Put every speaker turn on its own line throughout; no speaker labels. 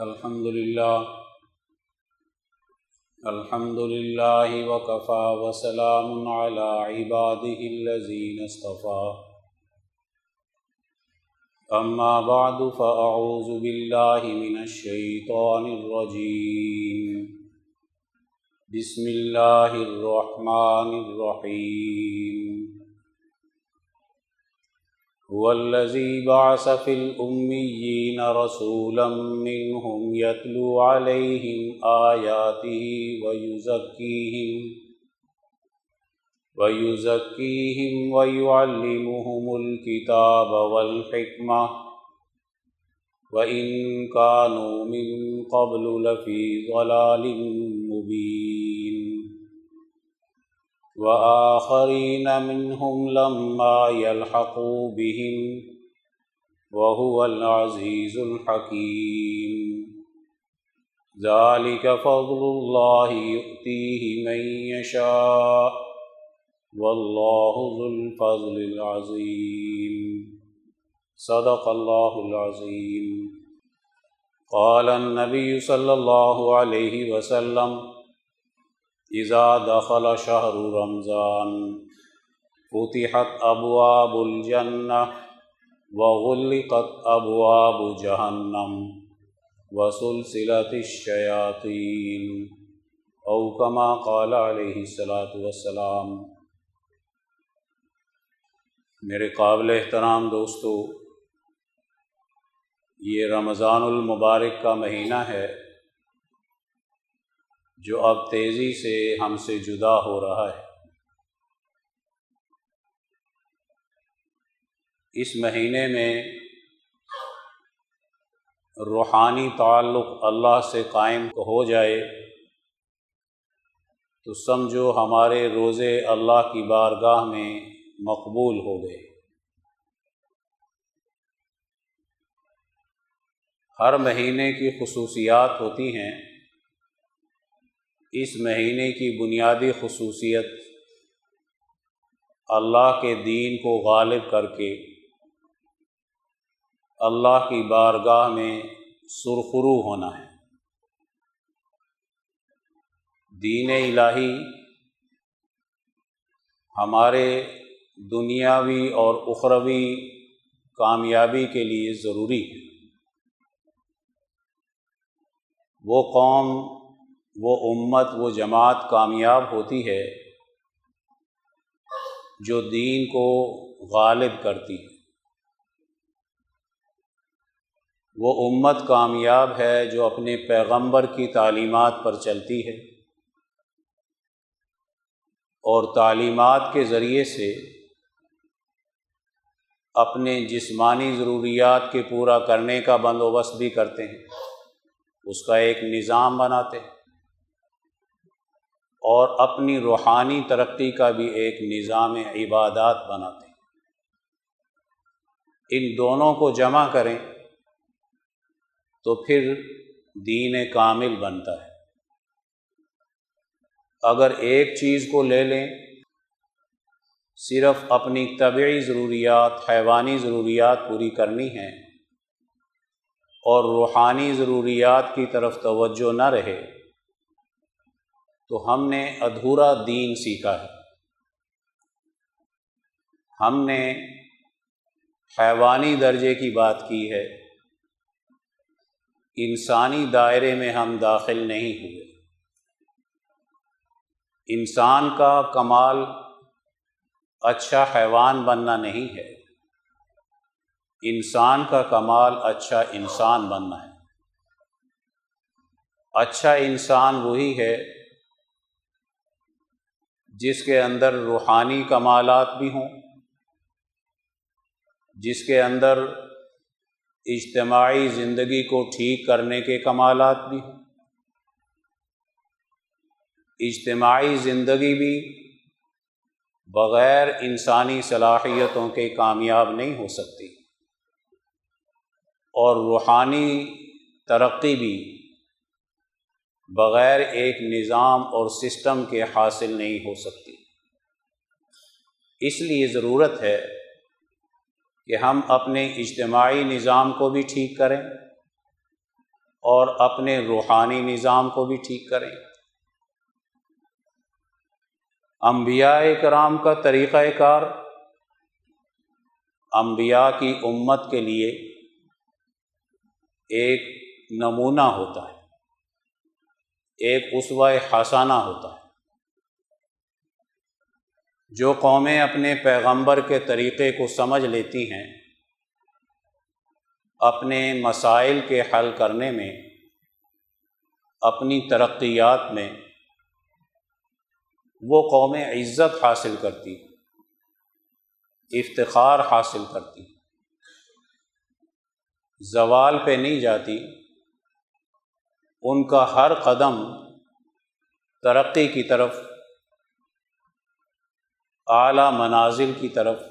الحمد لله الحمد لله وكفى وسلام على عباده الذين اصطفى. أما بعد، فأعوذ بالله من الشيطان الرجيم. بسم الله الرحمن الرحيم. هو الذي بعث في الأميين رسولا منهم يتلو عليهم آياته ويزكيهم ويزكيهم ويعلمهم الكتاب والحكمة وإن كانوا من قبل لفي ضلال مبين وآخرين منهم لما يلحقوا بهم وهو العزيز الحكيم ذلك فضل الله يؤتيه من يشاء والله ذو الفضل العظيم صدق الله العظيم قال النبي صلى الله عليه وسلم اذا دخل شهر رمضان، فتحت ابواب الجنه وغلقت ابواب جهنم وسلسلت الشياطين او كما قال عليه الصلاه والسلام. میرے قابل احترام دوستو، یہ رمضان المبارک کا مہینہ ہے۔ جو اب تیزی سے ہم سے جدا ہو رہا ہے۔ اس مہینے میں روحانی تعلق اللہ سے قائم ہو جائے تو سمجھو ہمارے روزے اللہ کی بارگاہ میں مقبول ہو گئے۔ ہر مہینے کی خصوصیات ہوتی ہیں۔ اس مہینے کی بنیادی خصوصیت اللہ کے دین کو غالب کر کے اللہ کی بارگاہ میں سرخرو ہونا ہے۔ دین الہی ہمارے دنیاوی اور اخروی کامیابی کے لیے ضروری ہے۔ وہ قوم وہ امت، وہ جماعت کامیاب ہوتی ہے جو دین کو غالب کرتی ہے۔ وہ امت کامیاب ہے جو اپنے پیغمبر کی تعلیمات پر چلتی ہے اور تعلیمات کے ذریعے سے اپنے جسمانی ضروریات کے پورا کرنے کا بندوبست بھی کرتے ہیں۔ اس کا ایک نظام بناتے ہیں۔ اور اپنی روحانی ترقی کا بھی ایک نظام عبادات بناتے ہیں۔ ان دونوں کو جمع کریں تو پھر دین کامل بنتا ہے۔ اگر ایک چیز کو لے لیں، صرف اپنی طبعی ضروریات، حیوانی ضروریات پوری کرنی ہیں اور روحانی ضروریات کی طرف توجہ نہ رہے تو ہم نے ادھورا دین سیکھا ہے۔ ہم نے حیوانی درجے کی بات کی ہے۔ انسانی دائرے میں ہم داخل نہیں ہوئے۔ انسان کا کمال اچھا حیوان بننا نہیں ہے۔ انسان کا کمال اچھا انسان بننا ہے۔ اچھا انسان وہی ہے جس کے اندر روحانی کمالات بھی ہوں، جس کے اندر اجتماعی زندگی کو ٹھیک کرنے کے کمالات بھی ہوں۔ اجتماعی زندگی بھی بغیر انسانی صلاحیتوں کے کامیاب نہیں ہو سکتی، اور روحانی ترقی بھی بغیر ایک نظام اور سسٹم کے حاصل نہیں ہو سکتی۔ اس لیے ضرورت ہے کہ ہم اپنے اجتماعی نظام کو بھی ٹھیک کریں اور اپنے روحانی نظام کو بھی ٹھیک کریں۔ انبیاء کرام کا طریقۂ کار انبیاء کی امت کے لیے ایک نمونہ ہوتا ہے۔ ایک اسوہ حسانہ ہوتا ہے۔ جو قومیں اپنے پیغمبر کے طریقے کو سمجھ لیتی ہیں، اپنے مسائل کے حل کرنے میں، اپنی ترقیات میں، وہ قومیں عزت حاصل کرتی، افتخار حاصل کرتی۔ زوال پہ نہیں جاتی ان کا ہر قدم ترقی کی طرف، اعلیٰ منازل کی طرف،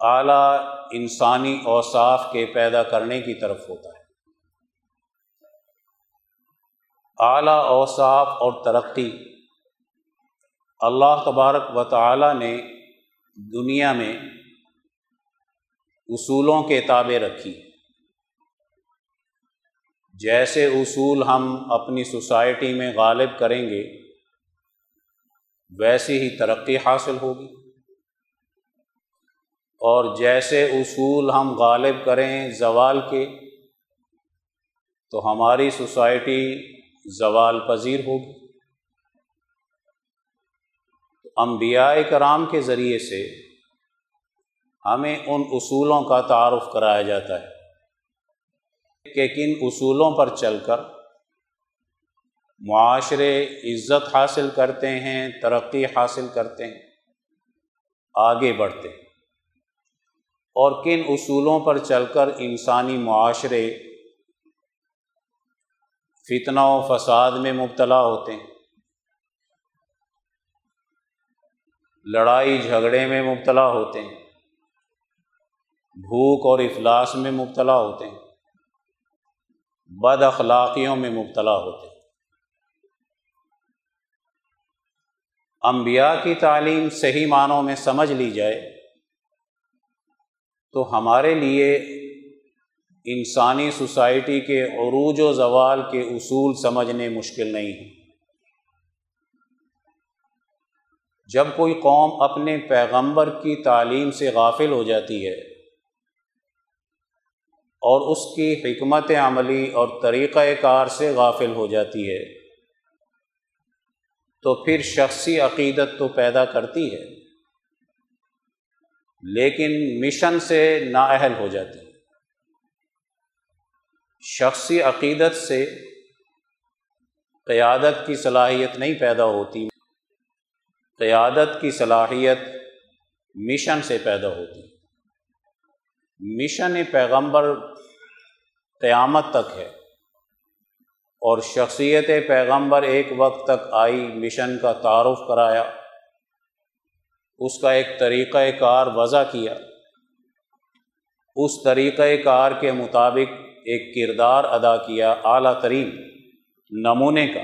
اعلیٰ انسانی اوصاف کے پیدا کرنے کی طرف ہوتا ہے۔ اعلیٰ اوصاف اور ترقی، اللہ تبارک و تعالیٰ نے دنیا میں اصولوں کے تابع رکھی۔ جیسے اصول ہم اپنی سوسائٹی میں غالب کریں گے، ویسی ہی ترقی حاصل ہوگی۔ اور جیسے اصول ہم غالب کریں زوال کے، تو ہماری سوسائٹی زوال پذیر ہوگی۔ انبیاء کرام کے ذریعے سے ہمیں ان اصولوں کا تعارف کرایا جاتا ہے۔ کہ کن اصولوں پر چل کر معاشرے عزت حاصل کرتے ہیں، ترقی حاصل کرتے ہیں، آگے بڑھتے ہیں۔ اور کن اصولوں پر چل کر انسانی معاشرے فتنہ و فساد میں مبتلا ہوتے ہیں۔ لڑائی جھگڑے میں مبتلا ہوتے ہیں۔ بھوک اور افلاس میں مبتلا ہوتے ہیں۔ بد اخلاقیوں میں مبتلا ہوتے انبیاء کی تعلیم صحیح معنوں میں سمجھ لی جائے تو ہمارے لیے انسانی سوسائٹی کے عروج و زوال کے اصول سمجھنے مشکل نہیں ہیں۔ جب کوئی قوم اپنے پیغمبر کی تعلیم سے غافل ہو جاتی ہے اور اس کی حکمت عملی اور طریقۂ کار سے غافل ہو جاتی ہے۔ تو پھر شخصی عقیدت تو پیدا کرتی ہے، لیکن مشن سے نااہل ہو جاتی ہے۔ شخصی عقیدت سے قیادت کی صلاحیت نہیں پیدا ہوتی، قیادت کی صلاحیت مشن سے پیدا ہوتی۔ مشن پیغمبر قیامت تک ہے۔ اور شخصیت پیغمبر ایک وقت تک آئی، مشن کا تعارف کرایا۔ اس کا ایک طریقۂ کار وضع کیا۔ اس طریقۂ کار کے مطابق ایک کردار ادا کیا اعلیٰ ترین نمونے کا۔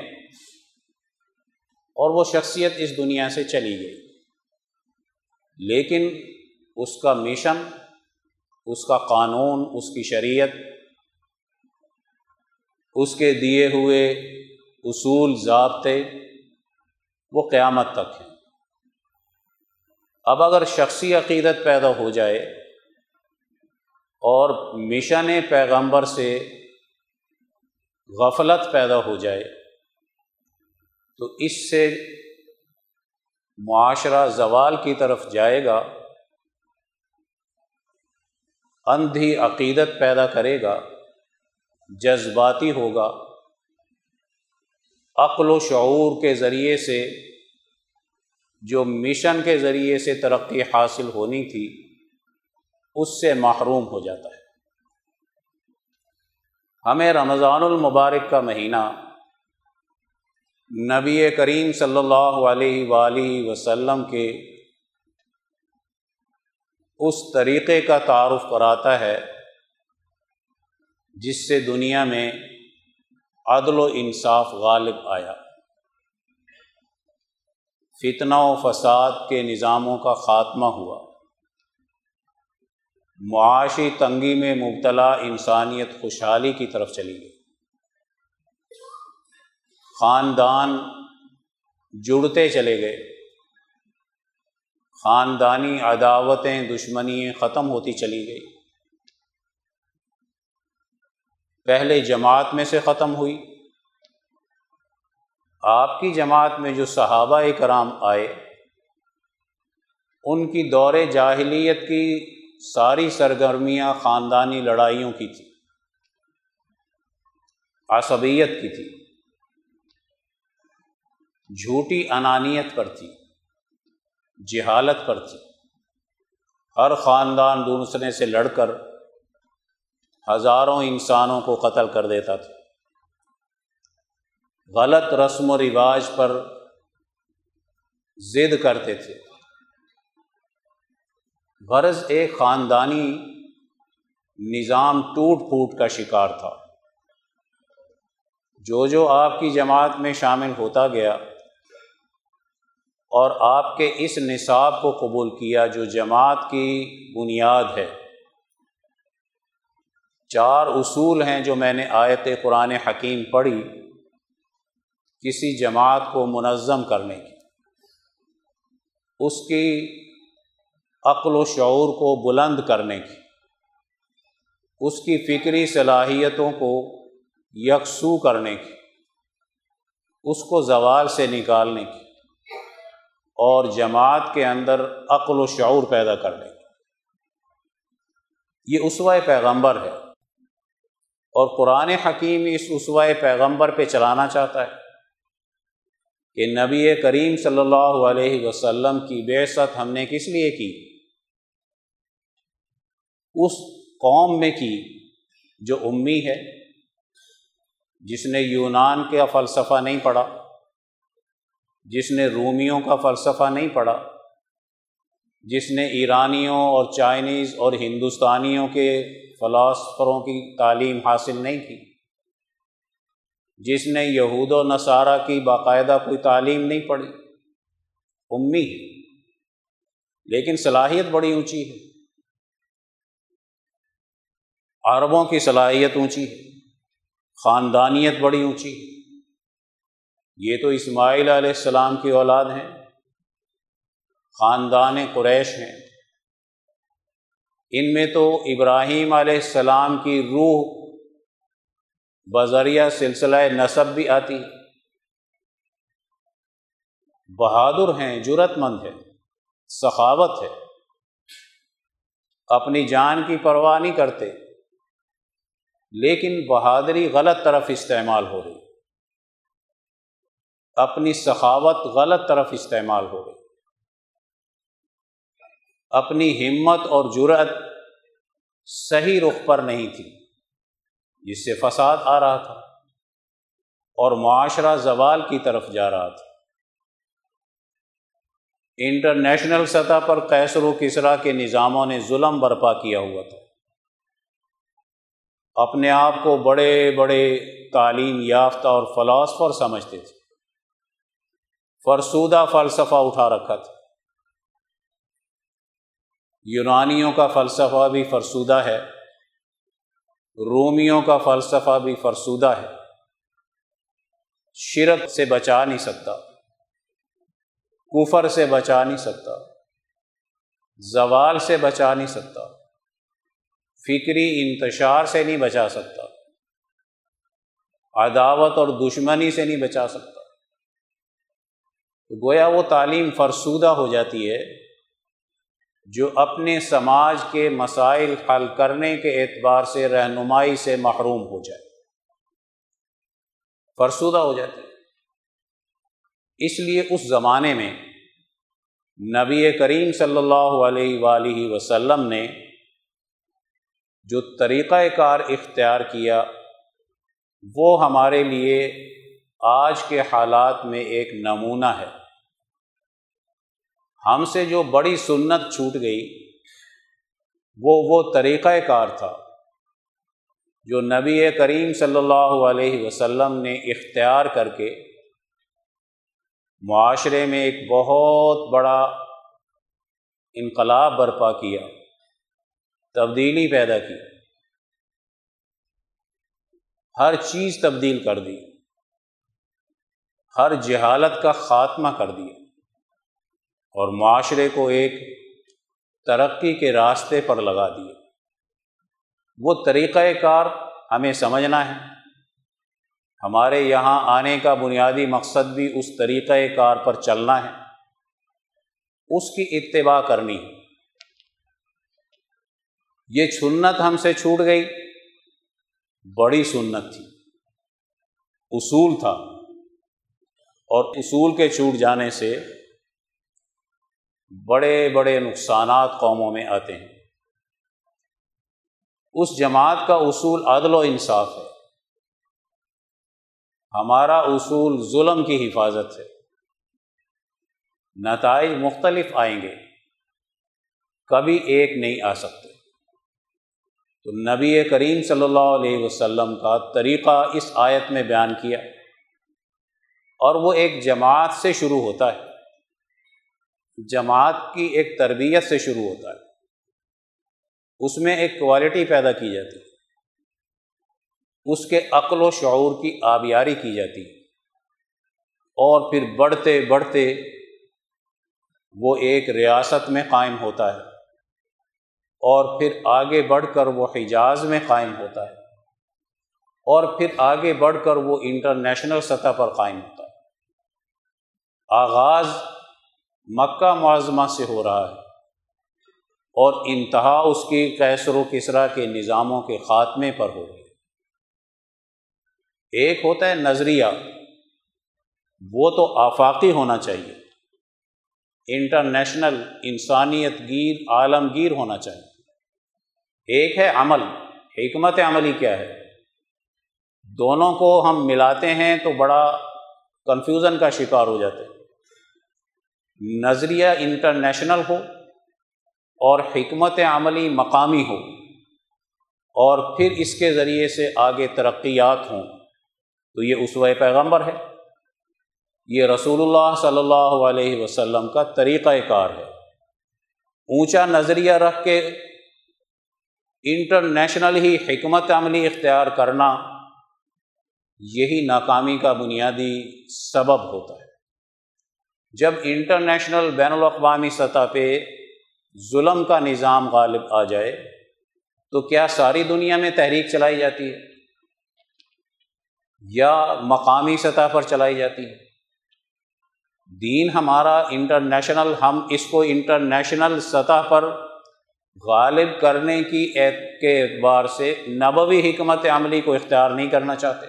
اور وہ شخصیت اس دنیا سے چلی گئی۔ لیکن اس کا مشن، اس کا قانون، اس کی شریعت اس کے دیے ہوئے اصول ضابطے وہ قیامت تک ہیں۔ اب اگر شخصی عقیدت پیدا ہو جائے اور مشن پیغمبر سے غفلت پیدا ہو جائے تو اس سے معاشرہ زوال کی طرف جائے گا، اندھی عقیدت پیدا کرے گا۔ جذباتی ہوگا۔ عقل و شعور کے ذریعے سے، جو مشن کے ذریعے سے ترقی حاصل ہونی تھی، اس سے محروم ہو جاتا ہے۔ ہمیں رمضان المبارک کا مہینہ نبی کریم صلی اللہ علیہ وآلہ وسلم کے اس طریقے کا تعارف کراتا ہے۔ جس سے دنیا میں عدل و انصاف غالب آیا۔ فتنہ و فساد کے نظاموں کا خاتمہ ہوا۔ معاشی تنگی میں مبتلا انسانیت خوشحالی کی طرف چلی گئی۔ خاندان جڑتے چلے گئے۔ خاندانی عداوتیں، دشمنیاں ختم ہوتی چلی گئی پہلے جماعت میں سے ختم ہوئی۔ آپ کی جماعت میں جو صحابہ کرام آئے، ان کی دور جاہلیت کی ساری سرگرمیاں خاندانی لڑائیوں کی تھی، عصبیت کی تھی۔ جھوٹی انانیت پر تھی، جہالت پر تھی۔ ہر خاندان دوسرے سے لڑ کر ہزاروں انسانوں کو قتل کر دیتا تھا۔ غلط رسم و رواج پر ضد کرتے تھے۔ غرض ایک خاندانی نظام ٹوٹ پھوٹ کا شکار تھا۔ جو جو آپ کی جماعت میں شامل ہوتا گیا اور آپ کے اس نصاب کو قبول کیا جو جماعت کی بنیاد ہے۔ چار اصول ہیں جو میں نے آیت قرآن حکیم پڑھی کسی جماعت کو منظم کرنے کی۔ اس کی عقل و شعور کو بلند کرنے کی۔ اس کی فکری صلاحیتوں کو یکسو کرنے کی۔ اس کو زوال سے نکالنے کی۔ اور جماعت کے اندر عقل و شعور پیدا کرنے کی۔ یہ اسوائے پیغمبر ہے۔ اور قرآن حکیم اس اسوائے پیغمبر پہ چلانا چاہتا ہے کہ نبی کریم صلی اللہ علیہ وسلم کی بے ست ہم نے کس لیے کی؟ اس قوم میں کی جو امی ہے، جس نے یونان کا فلسفہ نہیں پڑھا، جس نے رومیوں کا فلسفہ نہیں پڑھا، جس نے ایرانیوں اور چائنیز اور ہندوستانیوں کے فلاسفروں کی تعلیم حاصل نہیں کی جس نے یہود و نصارہ کی باقاعدہ کوئی تعلیم نہیں پڑھی۔ امی ہے۔ لیکن صلاحیت بڑی اونچی ہے۔ عربوں کی صلاحیت اونچی ہے۔ خاندانیت بڑی اونچی ہے۔ یہ تو اسماعیل علیہ السلام کی اولاد ہیں۔ خاندان قریش ہیں۔ ان میں تو ابراہیم علیہ السلام کی روح بذریعہ سلسلہ نصب بھی آتی بہادر ہیں جرت مند ہے سخاوت ہے۔ اپنی جان کی پرواہ نہیں کرتے، لیکن بہادری غلط طرف استعمال ہو رہی اپنی سخاوت غلط طرف استعمال ہو گئی اپنی ہمت اور جرت صحیح رخ پر نہیں تھی، جس سے فساد آ رہا تھا اور معاشرہ زوال کی طرف جا رہا تھا۔ انٹرنیشنل سطح پر کیسر و کسرا کے نظاموں نے ظلم برپا کیا ہوا تھا۔ اپنے آپ کو بڑے بڑے تعلیم یافتہ اور فلاسفر سمجھتے تھے۔ فرسودہ فلسفہ اٹھا رکھا تھا۔ یونانیوں کا فلسفہ بھی فرسودہ ہے، رومیوں کا فلسفہ بھی فرسودہ ہے۔ شرک سے بچا نہیں سکتا، کفر سے بچا نہیں سکتا، زوال سے بچا نہیں سکتا، فکری انتشار سے نہیں بچا سکتا، عداوت اور دشمنی سے نہیں بچا سکتا۔ گویا وہ تعلیم فرسودہ ہو جاتی ہے جو اپنے سماج کے مسائل حل کرنے کے اعتبار سے رہنمائی سے محروم ہو جائے۔ فرسودہ ہو جاتی اس لیے اس زمانے میں نبی کریم صلی اللہ علیہ وآلہ وسلم نے جو طریقۂ کار اختیار کیا، وہ ہمارے لیے آج کے حالات میں ایک نمونہ ہے۔ ہم سے جو بڑی سنت چھوٹ گئی، وہ وہ طریقۂ کار تھا۔ جو نبی کریم صلی اللہ علیہ وسلم نے اختیار کر کے معاشرے میں ایک بہت بڑا انقلاب برپا کیا، تبدیلی پیدا کی۔ ہر چیز تبدیل کر دی۔ ہر جہالت کا خاتمہ کر دیا۔ اور معاشرے کو ایک ترقی کے راستے پر لگا دیا وہ طریقۂ کار ہمیں سمجھنا ہے۔ ہمارے یہاں آنے کا بنیادی مقصد بھی اس طریقۂ کار پر چلنا ہے۔ اس کی اتباع کرنی ہے۔ یہ سنت ہم سے چھوٹ گئی۔ بڑی سنت تھی۔ اصول تھا۔ اور اصول کے چھوٹ جانے سے بڑے بڑے نقصانات قوموں میں آتے ہیں۔ اس جماعت کا اصول عدل و انصاف ہے۔ ہمارا اصول ظلم کی حفاظت ہے۔ نتائج مختلف آئیں گے۔ کبھی ایک نہیں آ سکتے۔ تو نبی کریم صلی اللہ علیہ وسلم کا طریقہ اس آیت میں بیان کیا اور وہ ایک جماعت سے شروع ہوتا ہے۔ جماعت کی ایک تربیت سے شروع ہوتا ہے۔ اس میں ایک کوالٹی پیدا کی جاتی ہے۔ اس کے عقل و شعور کی آبیاری کی جاتی ہے۔ اور پھر بڑھتے بڑھتے وہ ایک ریاست میں قائم ہوتا ہے۔ اور پھر آگے بڑھ کر وہ حجاز میں قائم ہوتا ہے۔ اور پھر آگے بڑھ کر وہ انٹرنیشنل سطح پر قائم ہوتا ہے۔ آغاز مکہ معظمہ سے ہو رہا ہے۔ اور انتہا اس کی کیسر و کسرا کے نظاموں کے خاتمے پر ہو رہی ایک ہوتا ہے نظریہ، وہ تو آفاقی ہونا چاہیے۔ انٹرنیشنل انسانیت گیر، عالمگیر ہونا چاہیے۔ ایک ہے عمل، حکمت عملی کیا ہے؟ دونوں کو ہم ملاتے ہیں تو بڑا کنفیوژن کا شکار ہو جاتے ہیں۔ نظریہ انٹرنیشنل ہو اور حکمت عملی مقامی ہو اور پھر اس کے ذریعے سے آگے ترقیات ہوں، تو یہ اسوہ پیغمبر ہے۔ یہ رسول اللہ صلی اللہ علیہ وسلم کا طریقۂ کار ہے۔ اونچا نظریہ رکھ کے انٹرنیشنل ہی حکمت عملی اختیار کرنا یہی ناکامی کا بنیادی سبب ہوتا ہے۔ جب انٹرنیشنل بین الاقوامی سطح پہ ظلم کا نظام غالب آ جائے، تو کیا ساری دنیا میں تحریک چلائی جاتی ہے؟ یا مقامی سطح پر چلائی جاتی ہے؟ دین ہمارا انٹرنیشنل، ہم اس کو انٹرنیشنل سطح پر غالب کرنے کی کے اعتبار سے نبوی حکمت عملی کو اختیار نہیں کرنا چاہتے،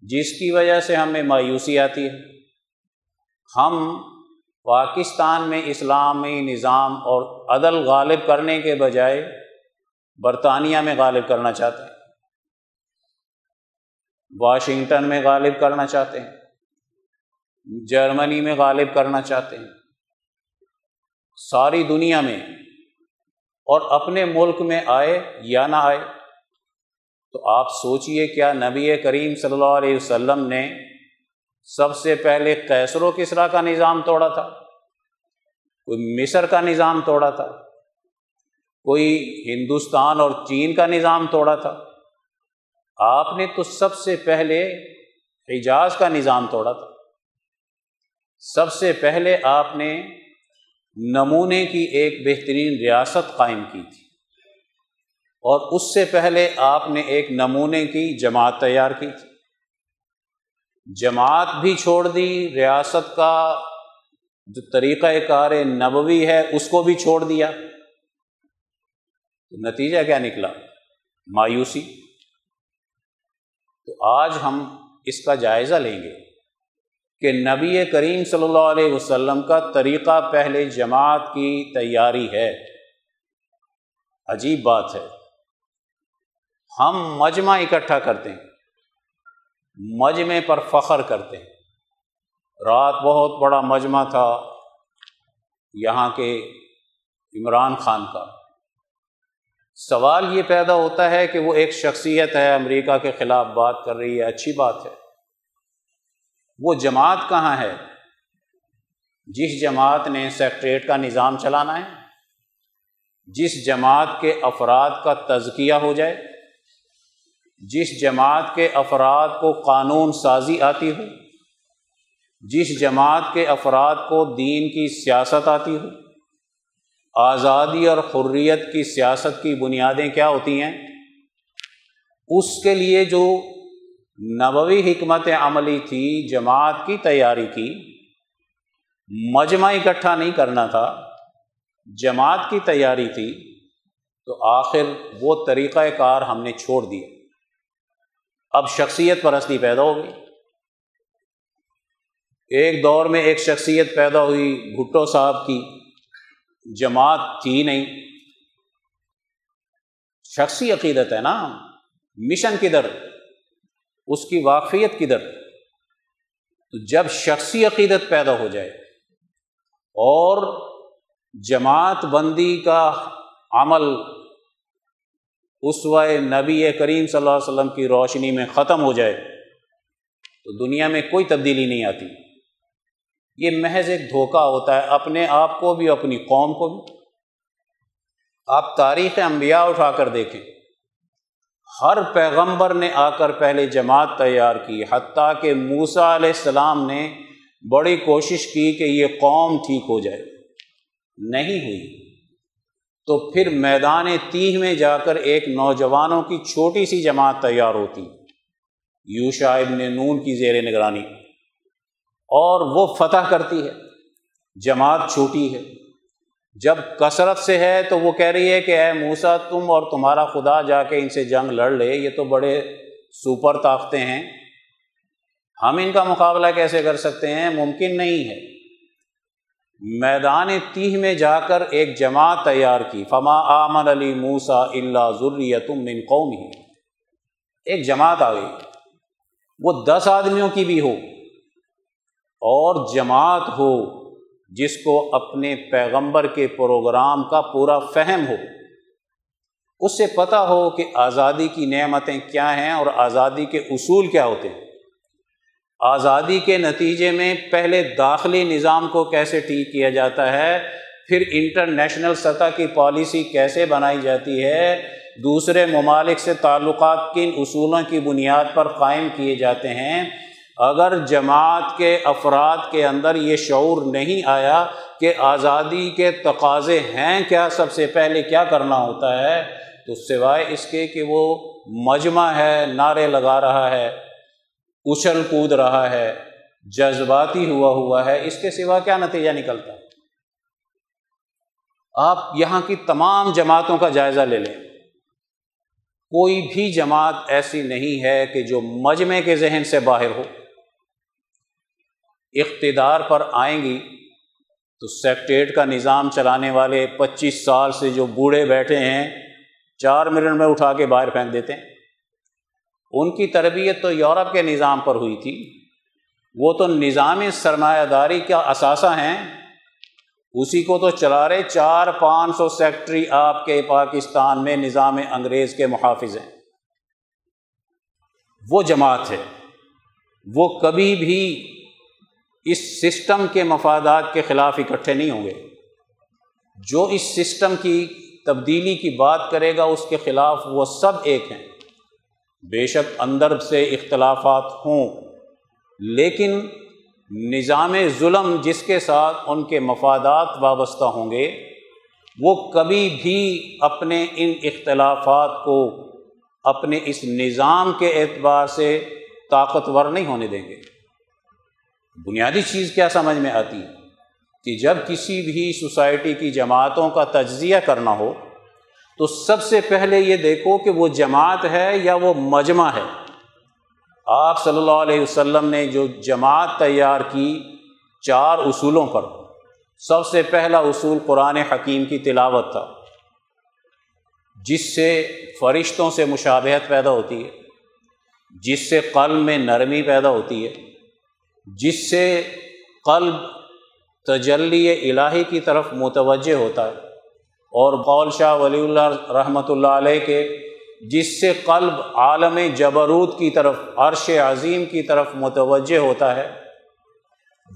جس کی وجہ سے ہمیں مایوسی آتی ہے۔ ہم پاکستان میں اسلامی نظام اور عدل غالب کرنے کے بجائے برطانیہ میں غالب کرنا چاہتے ہیں۔ واشنگٹن میں غالب کرنا چاہتے ہیں۔ جرمنی میں غالب کرنا چاہتے ہیں۔ ساری دنیا میں اور اپنے ملک میں آئے یا نہ آئے۔ تو آپ سوچئے کیا نبی کریم صلی اللہ علیہ وسلم نے سب سے پہلے کیسر و کسرا کا نظام توڑا تھا، کوئی مصر کا نظام توڑا تھا، کوئی ہندوستان اور چین کا نظام توڑا تھا۔ آپ نے تو سب سے پہلے حجاز کا نظام توڑا تھا۔ سب سے پہلے آپ نے نمونے کی ایک بہترین ریاست قائم کی تھی۔ اور اس سے پہلے آپ نے ایک نمونے کی جماعت تیار کی تھی۔ جماعت بھی چھوڑ دی، ریاست کا جو طریقۂ کار نبوی ہے، اس کو بھی چھوڑ دیا۔ تو نتیجہ کیا نکلا؟ مایوسی۔ تو آج ہم اس کا جائزہ لیں گے کہ نبی کریم صلی اللہ علیہ وسلم کا طریقہ پہلے جماعت کی تیاری ہے۔ عجیب بات ہے۔ ہم مجمع اکٹھا کرتے ہیں۔ مجمع پر فخر کرتے ہیں۔ رات بہت بڑا مجمع تھا یہاں کے عمران خان کا۔ سوال یہ پیدا ہوتا ہے کہ وہ ایک شخصیت ہے، امریکہ کے خلاف بات کر رہی ہے، اچھی بات ہے۔ وہ جماعت کہاں ہے؟ جس جماعت نے سیکٹریٹ کا نظام چلانا ہے؟ جس جماعت کے افراد کا تزکیہ ہو جائے؟ جس جماعت کے افراد کو قانون سازی آتی ہو، جس جماعت کے افراد کو دین کی سیاست آتی ہو، آزادی اور حریت کی سیاست کی بنیادیں کیا ہوتی ہیں؟ اس کے لیے جو نبوی حکمت عملی تھی، جماعت کی تیاری کی، مجمع اکٹھا نہیں کرنا تھا، جماعت کی تیاری تھی، تو آخر وہ طریقۂ کار ہم نے چھوڑ دیا۔ اب شخصیت پرستی پیدا ہو گئی۔ ایک دور میں ایک شخصیت پیدا ہوئی، بھٹو صاحب کی۔ جماعت تھی نہیں۔ شخصی عقیدت ہے نا۔ مشن کدھر؟ اس کی واقفیت کدھر؟ تو جب شخصی عقیدت پیدا ہو جائے اور جماعت بندی کا عمل اس نبی کریم صلی اللہ علیہ وسلم کی روشنی میں ختم ہو جائے تو دنیا میں کوئی تبدیلی نہیں آتی۔ یہ محض ایک دھوکہ ہوتا ہے اپنے آپ کو بھی، اپنی قوم کو بھی۔ آپ تاریخ انبیاء اٹھا کر دیکھیں۔ ہر پیغمبر نے آ کر پہلے جماعت تیار کی، حتیٰ کہ موسا علیہ السلام نے بڑی کوشش کی کہ یہ قوم ٹھیک ہو جائے۔ نہیں ہوئی۔ تو پھر میدان تیہ میں جا کر ایک نوجوانوں کی چھوٹی سی جماعت تیار ہوتی۔ یوشا ابن نون کی زیر نگرانی۔ اور وہ فتح کرتی ہے۔ جماعت چھوٹی ہے۔ جب کثرت سے ہے تو وہ کہہ رہی ہے کہ اے موسا تم اور تمہارا خدا جا کے ان سے جنگ لڑ لے، یہ تو بڑے سپر طاقتیں ہیں۔ ہم ان کا مقابلہ کیسے کر سکتے ہیں؟ ممکن نہیں ہے۔ میدان تیہ میں جا کر ایک جماعت تیار کی۔ فما آمن علی موسا اللہ ضروریتم من قومی ایک جماعت آ گئی۔ وہ دس آدمیوں کی بھی ہو۔ اور جماعت ہو جس کو اپنے پیغمبر کے پروگرام کا پورا فہم ہو۔ اس سے پتہ ہو کہ آزادی کی نعمتیں کیا ہیں اور آزادی کے اصول کیا ہوتے ہیں۔ آزادی کے نتیجے میں پہلے داخلی نظام کو کیسے ٹھیک کیا جاتا ہے، پھر انٹرنیشنل سطح کی پالیسی کیسے بنائی جاتی ہے، دوسرے ممالک سے تعلقات کن اصولوں کی بنیاد پر قائم کیے جاتے ہیں۔ اگر جماعت کے افراد کے اندر یہ شعور نہیں آیا کہ آزادی کے تقاضے ہیں کیا سب سے پہلے کیا کرنا ہوتا ہے، تو سوائے اس کے کہ وہ مجمع ہے، نعرے لگا رہا ہے۔ اچھل کود رہا ہے، جذباتی ہوا ہوا ہے، اس کے سوا کیا نتیجہ نکلتا؟ آپ یہاں کی تمام جماعتوں کا جائزہ لے لیں۔ کوئی بھی جماعت ایسی نہیں ہے کہ جو مجمع کے ذہن سے باہر ہو۔ اقتدار پر آئیں گی تو سیکٹریٹ کا نظام چلانے والے پچیس سال سے جو بوڑھے بیٹھے ہیں، چار منٹ میں اٹھا کے باہر پھینک دیتے ہیں۔ ان کی تربیت تو یورپ کے نظام پر ہوئی تھی۔ وہ تو نظام سرمایہ داری کا اثاثہ ہیں۔ اسی کو تو چلا رہے چار پانچ سو سیکٹری آپ کے پاکستان میں نظام انگریز کے محافظ ہیں۔ وہ جماعت ہے۔ وہ کبھی بھی اس سسٹم کے مفادات کے خلاف اکٹھے نہیں ہوں گے۔ جو اس سسٹم کی تبدیلی کی بات کرے گا، اس کے خلاف وہ سب ایک ہیں۔ بے شک اندر سے اختلافات ہوں، لیکن نظام ظلم جس کے ساتھ ان کے مفادات وابستہ ہوں گے، وہ کبھی بھی اپنے ان اختلافات کو اپنے اس نظام کے اعتبار سے طاقتور نہیں ہونے دیں گے۔ بنیادی چیز کیا سمجھ میں آتی؟ ہے کہ جب کسی بھی سوسائٹی کی جماعتوں کا تجزیہ کرنا ہو تو سب سے پہلے یہ دیکھو کہ وہ جماعت ہے یا وہ مجمع ہے۔ آپ صلی اللہ علیہ وسلم نے جو جماعت تیار کی چار اصولوں پر، سب سے پہلا اصول قرآن حکیم کی تلاوت تھا، جس سے فرشتوں سے مشابہت پیدا ہوتی ہے، جس سے قلب میں نرمی پیدا ہوتی ہے، جس سے قلب تجلی الہی کی طرف متوجہ ہوتا ہے۔ اور قول شاہ ولی اللہ رحمۃ اللہ علیہ کے، جس سے قلب عالم جبروت کی طرف، عرش عظیم کی طرف متوجہ ہوتا ہے،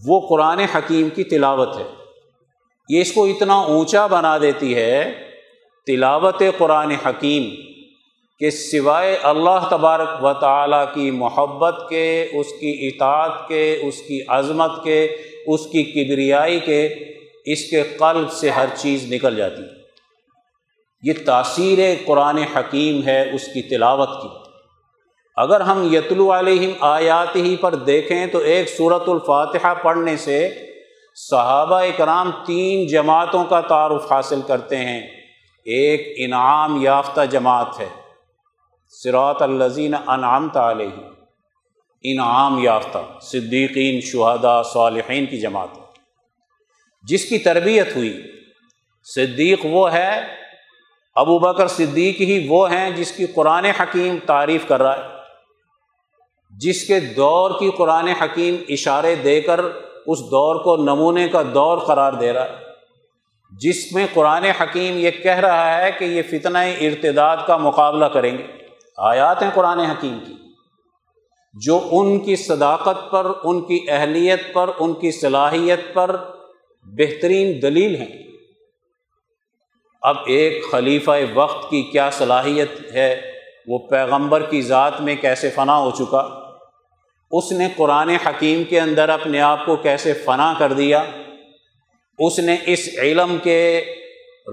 وہ قرآن حکیم کی تلاوت ہے۔ یہ اس کو اتنا اونچا بنا دیتی ہے، تلاوت قرآن حکیم کہ سوائے اللہ تبارک و تعالیٰ کی محبت کے، اس کی اطاعت کے، اس کی عظمت کے، اس کی کبریائی کے، اس کے قلب سے ہر چیز نکل جاتی۔ ہے یہ تاثیر قرآن حکیم ہے اس کی تلاوت کی۔ اگر ہم یتلو علیہم آیات ہی پر دیکھیں تو ایک صورت الفاتحہ پڑھنے سے صحابہ اکرام تین جماعتوں کا تعارف حاصل کرتے ہیں۔ ایک انعام یافتہ جماعت ہے۔ سرات الزین انعام علیہ انعام یافتہ، صدیقین، شہداء، صالحین کی جماعت۔ جس کی تربیت ہوئی۔ صدیق وہ ہے ابو بکر صدیق ہی وہ ہیں جس کی قرآن حکیم تعریف کر رہا ہے۔ جس کے دور کی قرآن حکیم اشارے دے کر اس دور کو نمونے کا دور قرار دے رہا ہے۔ جس میں قرآن حکیم یہ کہہ رہا ہے کہ یہ فتنہ ارتداد کا مقابلہ کریں گے۔ آیات ہیں قرآن حکیم کی۔ جو ان کی صداقت پر، ان کی اہلیت پر، ان کی صلاحیت پر بہترین دلیل ہیں۔ اب ایک خلیفہ وقت کی کیا صلاحیت ہے؟ وہ پیغمبر کی ذات میں کیسے فنا ہو چکا؟ اس نے قرآن حکیم کے اندر اپنے آپ کو کیسے فنا کر دیا؟ اس نے اس علم کے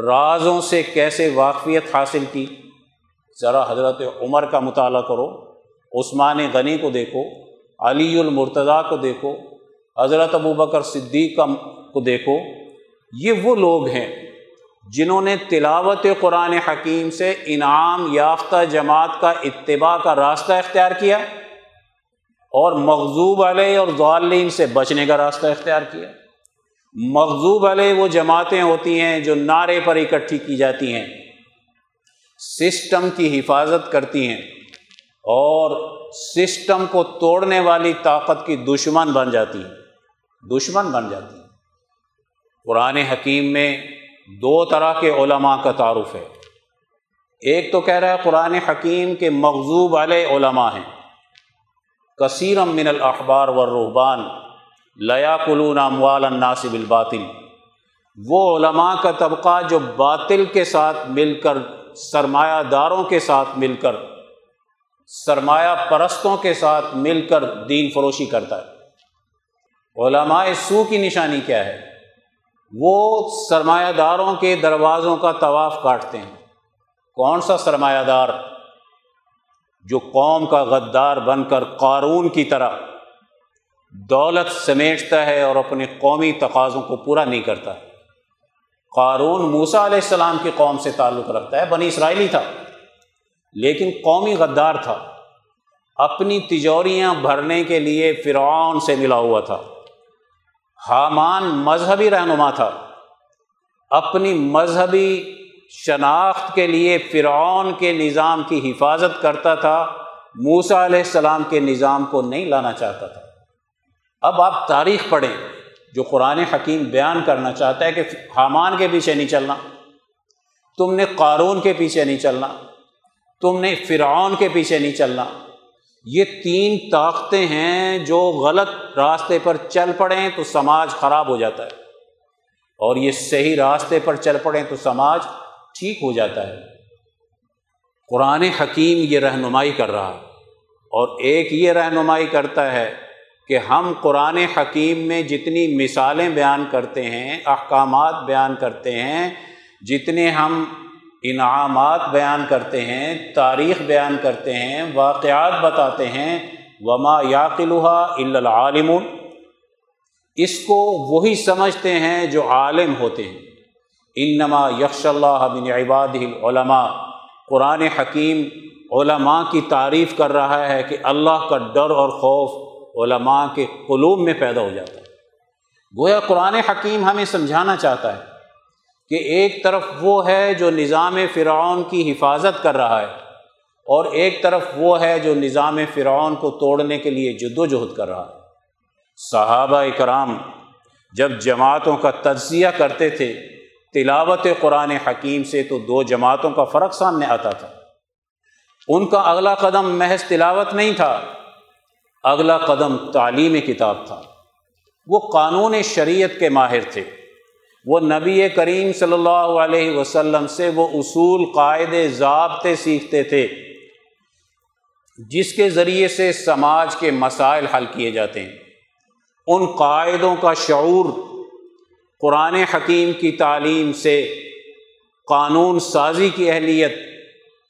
رازوں سے کیسے واقفیت حاصل کی؟ ذرا حضرت عمر کا مطالعہ کرو، عثمان غنی کو دیکھو، علی المرتضیٰ کو دیکھو، حضرت ابو بکر صدیق کو دیکھو، یہ وہ لوگ ہیں جنہوں نے تلاوت قرآن حکیم سے انعام یافتہ جماعت کا اتباع کا راستہ اختیار کیا اور مغزوب علیہ اور ضالین سے بچنے کا راستہ اختیار کیا۔ مغزوب علیہ وہ جماعتیں ہوتی ہیں جو نعرے پر اکٹھی کی جاتی ہیں، سسٹم کی حفاظت کرتی ہیں اور سسٹم کو توڑنے والی طاقت کی دشمن بن جاتی ہیں۔ دشمن بن جاتی ہیں۔ قرآن حکیم میں دو طرح کے علماء کا تعارف ہے۔ ایک تو کہہ رہا ہے قرآن حکیم کے مغزوب علیہ علماء ہیں۔ کثیرم من الاخبار و رحبان لیا کلون اموال الناصب الباطل وہ علماء کا طبقہ جو باطل کے ساتھ مل کر، سرمایہ داروں کے ساتھ مل کر، سرمایہ پرستوں کے ساتھ مل کر دین فروشی کرتا ہے۔ علماء سو کی نشانی کیا ہے؟ وہ سرمایہ داروں کے دروازوں کا طواف کاٹتے ہیں۔ کون سا سرمایہ دار؟ جو قوم کا غدار بن کر قارون کی طرح دولت سمیٹتا ہے اور اپنے قومی تقاضوں کو پورا نہیں کرتا۔ قارون موسا علیہ السلام کی قوم سے تعلق رکھتا ہے، بنی اسرائیلی تھا، لیکن قومی غدار تھا۔ اپنی تجوریاں بھرنے کے لیے فرعون سے ملا ہوا تھا۔ حامان مذہبی رہنما تھا۔ اپنی مذہبی شناخت کے لیے فرعون کے نظام کی حفاظت کرتا تھا موسا علیہ السلام کے نظام کو نہیں لانا چاہتا تھا۔ اب آپ تاریخ پڑھیں، جو قرآن حکیم بیان کرنا چاہتا ہے کہ حامان کے پیچھے نہیں چلنا، تم نے قارون کے پیچھے نہیں چلنا، تم نے فرعون کے پیچھے نہیں چلنا۔ یہ تین طاقتیں ہیں جو غلط راستے پر چل پڑیں تو سماج خراب ہو جاتا ہے۔ اور یہ صحیح راستے پر چل پڑیں تو سماج ٹھیک ہو جاتا ہے۔ قرآن حکیم یہ رہنمائی کر رہا ہے۔ اور ایک یہ رہنمائی کرتا ہے کہ ہم قرآن حکیم میں جتنی مثالیں بیان کرتے ہیں، احکامات بیان کرتے ہیں، جتنے ہم انعامات بیان کرتے ہیں، تاریخ بیان کرتے ہیں، واقعات بتاتے ہیں۔ وما یاقلحا العالم اس کو وہی سمجھتے ہیں جو عالم ہوتے ہیں۔ انما یکش اللہ بن عباد علماء قرآن حکیم علماء کی تعریف کر رہا ہے کہ اللہ کا ڈر اور خوف علماء کے قلوب میں پیدا ہو جاتا ہے۔ گویا قرآن حکیم ہمیں سمجھانا چاہتا ہے۔ کہ ایک طرف وہ ہے جو نظام فرعون کی حفاظت کر رہا ہے اور ایک طرف وہ ہے جو نظام فرعون کو توڑنے کے لیے جد و جہد کر رہا ہے۔ صحابہ کرام جب جماعتوں کا تجزیہ کرتے تھے، تلاوت قرآن حکیم سے تو دو جماعتوں کا فرق سامنے آتا تھا۔ ان کا اگلا قدم محض تلاوت نہیں تھا، اگلا قدم تعلیم کتاب تھا۔ وہ قانون شریعت کے ماہر تھے۔ وہ نبی کریم صلی اللہ علیہ وسلم سے وہ اصول، قاعدے، ضابطے سیکھتے تھے، جس کے ذریعے سے سماج کے مسائل حل کیے جاتے ہیں۔ ان قاعدوں کا شعور قرآن حکیم کی تعلیم سے، قانون سازی کی اہلیت،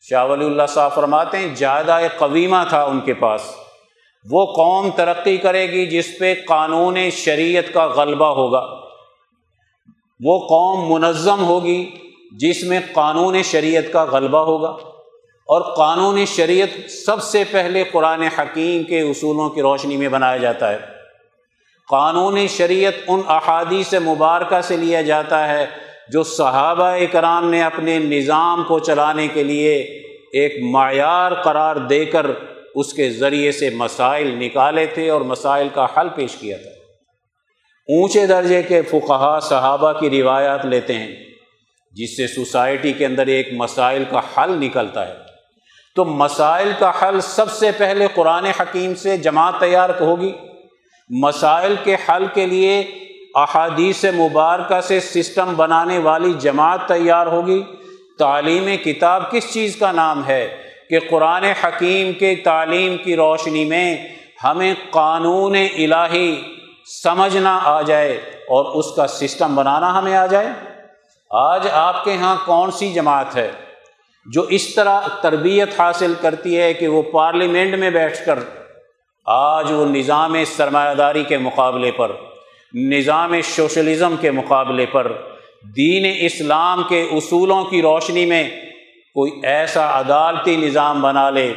شاہ ولی اللہ صاحب فرماتے ہیں جائدہ قویمہ تھا ان کے پاس۔ وہ قوم ترقی کرے گی جس پہ قانون شریعت کا غلبہ ہوگا۔ وہ قوم منظم ہوگی جس میں قانون شریعت کا غلبہ ہوگا اور قانون شریعت سب سے پہلے قرآن حکیم کے اصولوں کی روشنی میں بنایا جاتا ہے۔ قانون شریعت ان احادیث مبارکہ سے لیا جاتا ہے جو صحابہ کرام نے اپنے نظام کو چلانے کے لیے ایک معیار قرار دے کر اس کے ذریعے سے مسائل نکالے تھے اور مسائل کا حل پیش کیا تھا۔ اونچے درجے کے فقہا صحابہ کی روایات لیتے ہیں، جس سے سوسائٹی کے اندر ایک مسائل کا حل نکلتا ہے۔ تو مسائل کا حل سب سے پہلے قرآن حکیم سے جماعت تیار ہوگی۔ مسائل کے حل کے لیے احادیث مبارکہ سے سسٹم بنانے والی جماعت تیار ہوگی۔ تعلیم کتاب کس چیز کا نام ہے؟ کہ قرآن حکیم کے تعلیم کی روشنی میں ہمیں قانون الہی سمجھنا آ جائے اور اس کا سسٹم بنانا ہمیں آ جائے۔ آج آپ کے ہاں کون سی جماعت ہے جو اس طرح تربیت حاصل کرتی ہے کہ وہ پارلیمنٹ میں بیٹھ کر آج وہ نظام سرمایہ داری کے مقابلے پر، نظام شوشلزم کے مقابلے پر، دین اسلام کے اصولوں کی روشنی میں کوئی ایسا عدالتی نظام بنا لے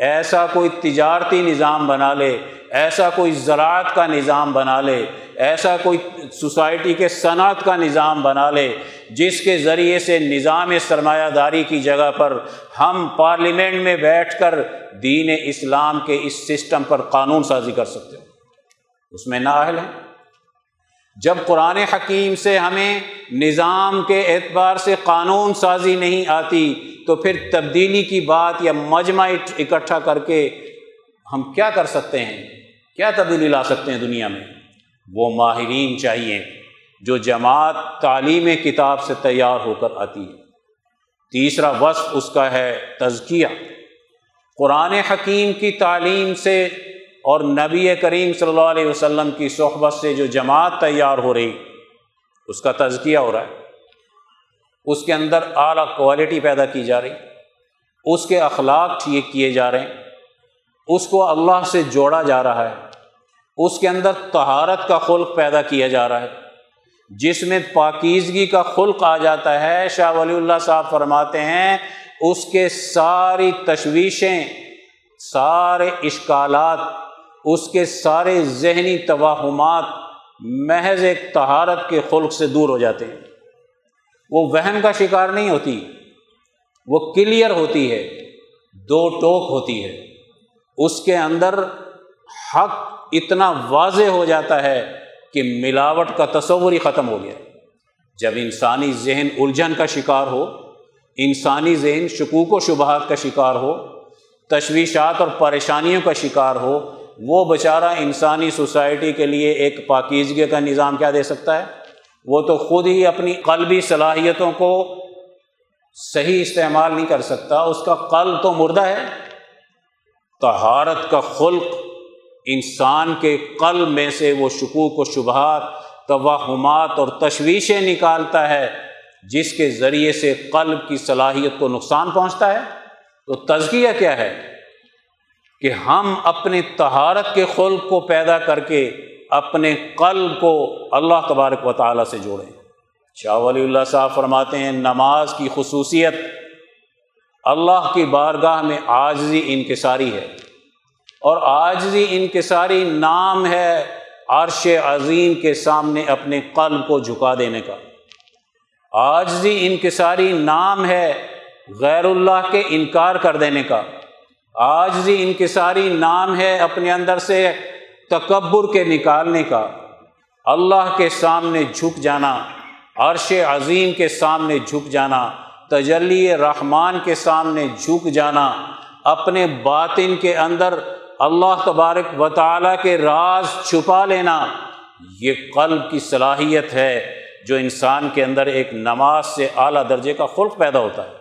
ایسا کوئی تجارتی نظام بنا لے، ایسا کوئی زراعت کا نظام بنا لے، ایسا کوئی سوسائٹی کے صنعت کا نظام بنا لے، جس کے ذریعے سے نظام سرمایہ داری کی جگہ پر ہم پارلیمنٹ میں بیٹھ کر دین اسلام کے اس سسٹم پر قانون سازی کر سکتے ہو اس میں نااہل ہیں۔ جب قرآن حکیم سے ہمیں نظام کے اعتبار سے قانون سازی نہیں آتی، تو پھر تبدیلی کی بات یا مجمع اکٹھا کر کے ہم کیا کر سکتے ہیں؟ کیا تبدیلی لا سکتے ہیں دنیا میں؟ وہ ماہرین چاہیے جو جماعت تعلیم کتاب سے تیار ہو کر آتی ہے۔ تیسرا وصف اس کا ہے تزکیہ۔ قرآن حکیم کی تعلیم سے اور نبی کریم صلی اللہ علیہ وسلم کی صحبت سے جو جماعت تیار ہو رہی، اس کا تزکیہ ہو رہا ہے۔ اس کے اندر اعلیٰ کوالٹی پیدا کی جا رہی، اس کے اخلاق ٹھیک کیے جا رہے ہیں، اس کو اللہ سے جوڑا جا رہا ہے۔ اس کے اندر تہارت کا خلق پیدا کیا جا رہا ہے۔ جس میں پاکیزگی کا خلق آ جاتا ہے، شاہ ولی اللہ صاحب فرماتے ہیں، اس کے ساری تشویشیں، سارے اشکالات اس کے سارے ذہنی توہمات محض ایک تہارت کے خلق سے دور ہو جاتے ہیں۔ وہ وہم کا شکار نہیں ہوتی، وہ کلیئر ہوتی ہے، دو ٹوک ہوتی ہے۔ اس کے اندر حق اتنا واضح ہو جاتا ہے کہ ملاوٹ کا تصور ہی ختم ہو گیا۔ جب انسانی ذہن الجھن کا شکار ہو، انسانی ذہن شکوک و شبہات کا شکار ہو، تشویشات اور پریشانیوں کا شکار ہو وہ بیچارہ انسانی سوسائٹی کے لیے ایک پاکیزگی کا نظام کیا دے سکتا ہے؟ وہ تو خود ہی اپنی قلبی صلاحیتوں کو صحیح استعمال نہیں کر سکتا، اس کا قلب تو مردہ ہے۔ تہارت کا خلق انسان کے قلب میں سے وہ شکوک و شبہات، توہمات اور تشویشیں نکالتا ہے، جس کے ذریعے سے قلب کی صلاحیت کو نقصان پہنچتا ہے۔ تو تزکیہ کیا ہے؟ کہ ہم اپنے تہارت کے خلق کو پیدا کر کے اپنے قلب کو اللہ تبارک و تعالیٰ سے جوڑیں۔ شاہ ولی اللہ صاحب فرماتے ہیں، نماز کی خصوصیت اللہ کی بارگاہ میں عاجزی انکساری ہے۔ اور عاجزی انکساری نام ہے عرش عظیم کے سامنے اپنے قلب کو جھکا دینے کا۔ عاجزی انکساری نام ہے غیر اللہ کے انکار کر دینے کا۔ عاجزی انکساری نام ہے اپنے اندر سے تکبر کے نکالنے کا۔ اللہ کے سامنے جھک جانا، عرش عظیم کے سامنے جھک جانا، تجلی رحمان کے سامنے جھک جانا، اپنے باطن کے اندر اللہ تبارک و تعالیٰ کے راز چھپا لینا، یہ قلب کی صلاحیت ہے جو انسان کے اندر ایک نماز سے اعلیٰ درجے کا خلق پیدا ہوتا ہے۔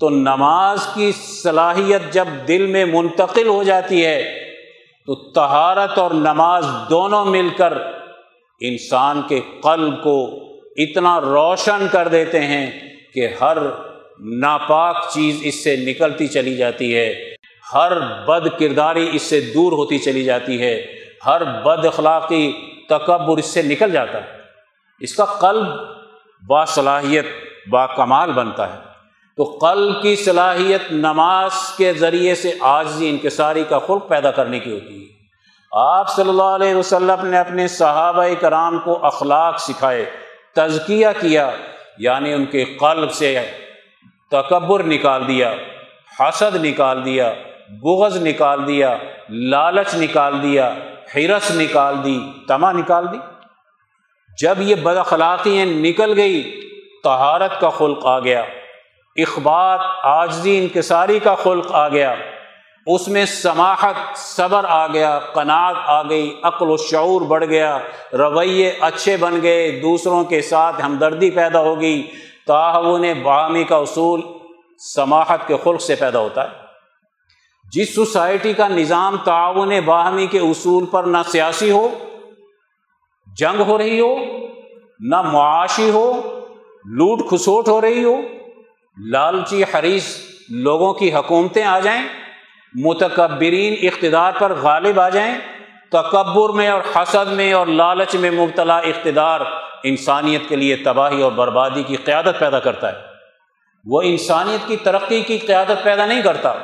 تو نماز کی صلاحیت جب دل میں منتقل ہو جاتی ہے، تو تہارت اور نماز دونوں مل کر انسان کے قلب کو اتنا روشن کر دیتے ہیں کہ ہر ناپاک چیز اس سے نکلتی چلی جاتی ہے، ہر بد کرداری اس سے دور ہوتی چلی جاتی ہے، ہر بد اخلاقی تکبر اس سے نکل جاتا ہے۔ اس کا قلب باصلاحیت با کمال بنتا ہے۔ تو قلب کی صلاحیت نماز کے ذریعے سے آجزی انکساری کا خلق پیدا کرنے کی ہوتی ہے۔ آپ صلی اللہ علیہ وسلم نے اپنے صحابہ کرام کو اخلاق سکھائے، تزکیہ کیا یعنی ان کے قلب سے تکبر نکال دیا، حسد نکال دیا، بغض نکال دیا، لالچ نکال دیا حرس نکال دی تما نکال دی۔ جب یہ بد اخلاقیاں نکل گئی تہارت کا خلق آ گیا۔ اخبات آجزی انکساری کا خلق آ گیا۔ اس میں سماحت، صبر آ گیا، قناعت آ گئی، عقل و شعور بڑھ گیا۔ رویے اچھے بن گئے، دوسروں کے ساتھ ہمدردی پیدا ہوگی تعاون باہمی کا اصول سماحت کے خلق سے پیدا ہوتا ہے۔ جس سوسائٹی کا نظام تعاون باہمی کے اصول پر نہ سیاسی ہو، جنگ ہو رہی ہو، نہ معاشی ہو، لوٹ کھسوٹ ہو رہی ہو لالچی حریث لوگوں کی حکومتیں آ جائیں، متکبرین اقتدار پر غالب آ جائیں، تکبر میں اور حسد میں اور لالچ میں مبتلا اقتدار انسانیت کے لیے تباہی اور بربادی کی قیادت پیدا کرتا ہے۔ وہ انسانیت کی ترقی کی قیادت پیدا نہیں کرتا۔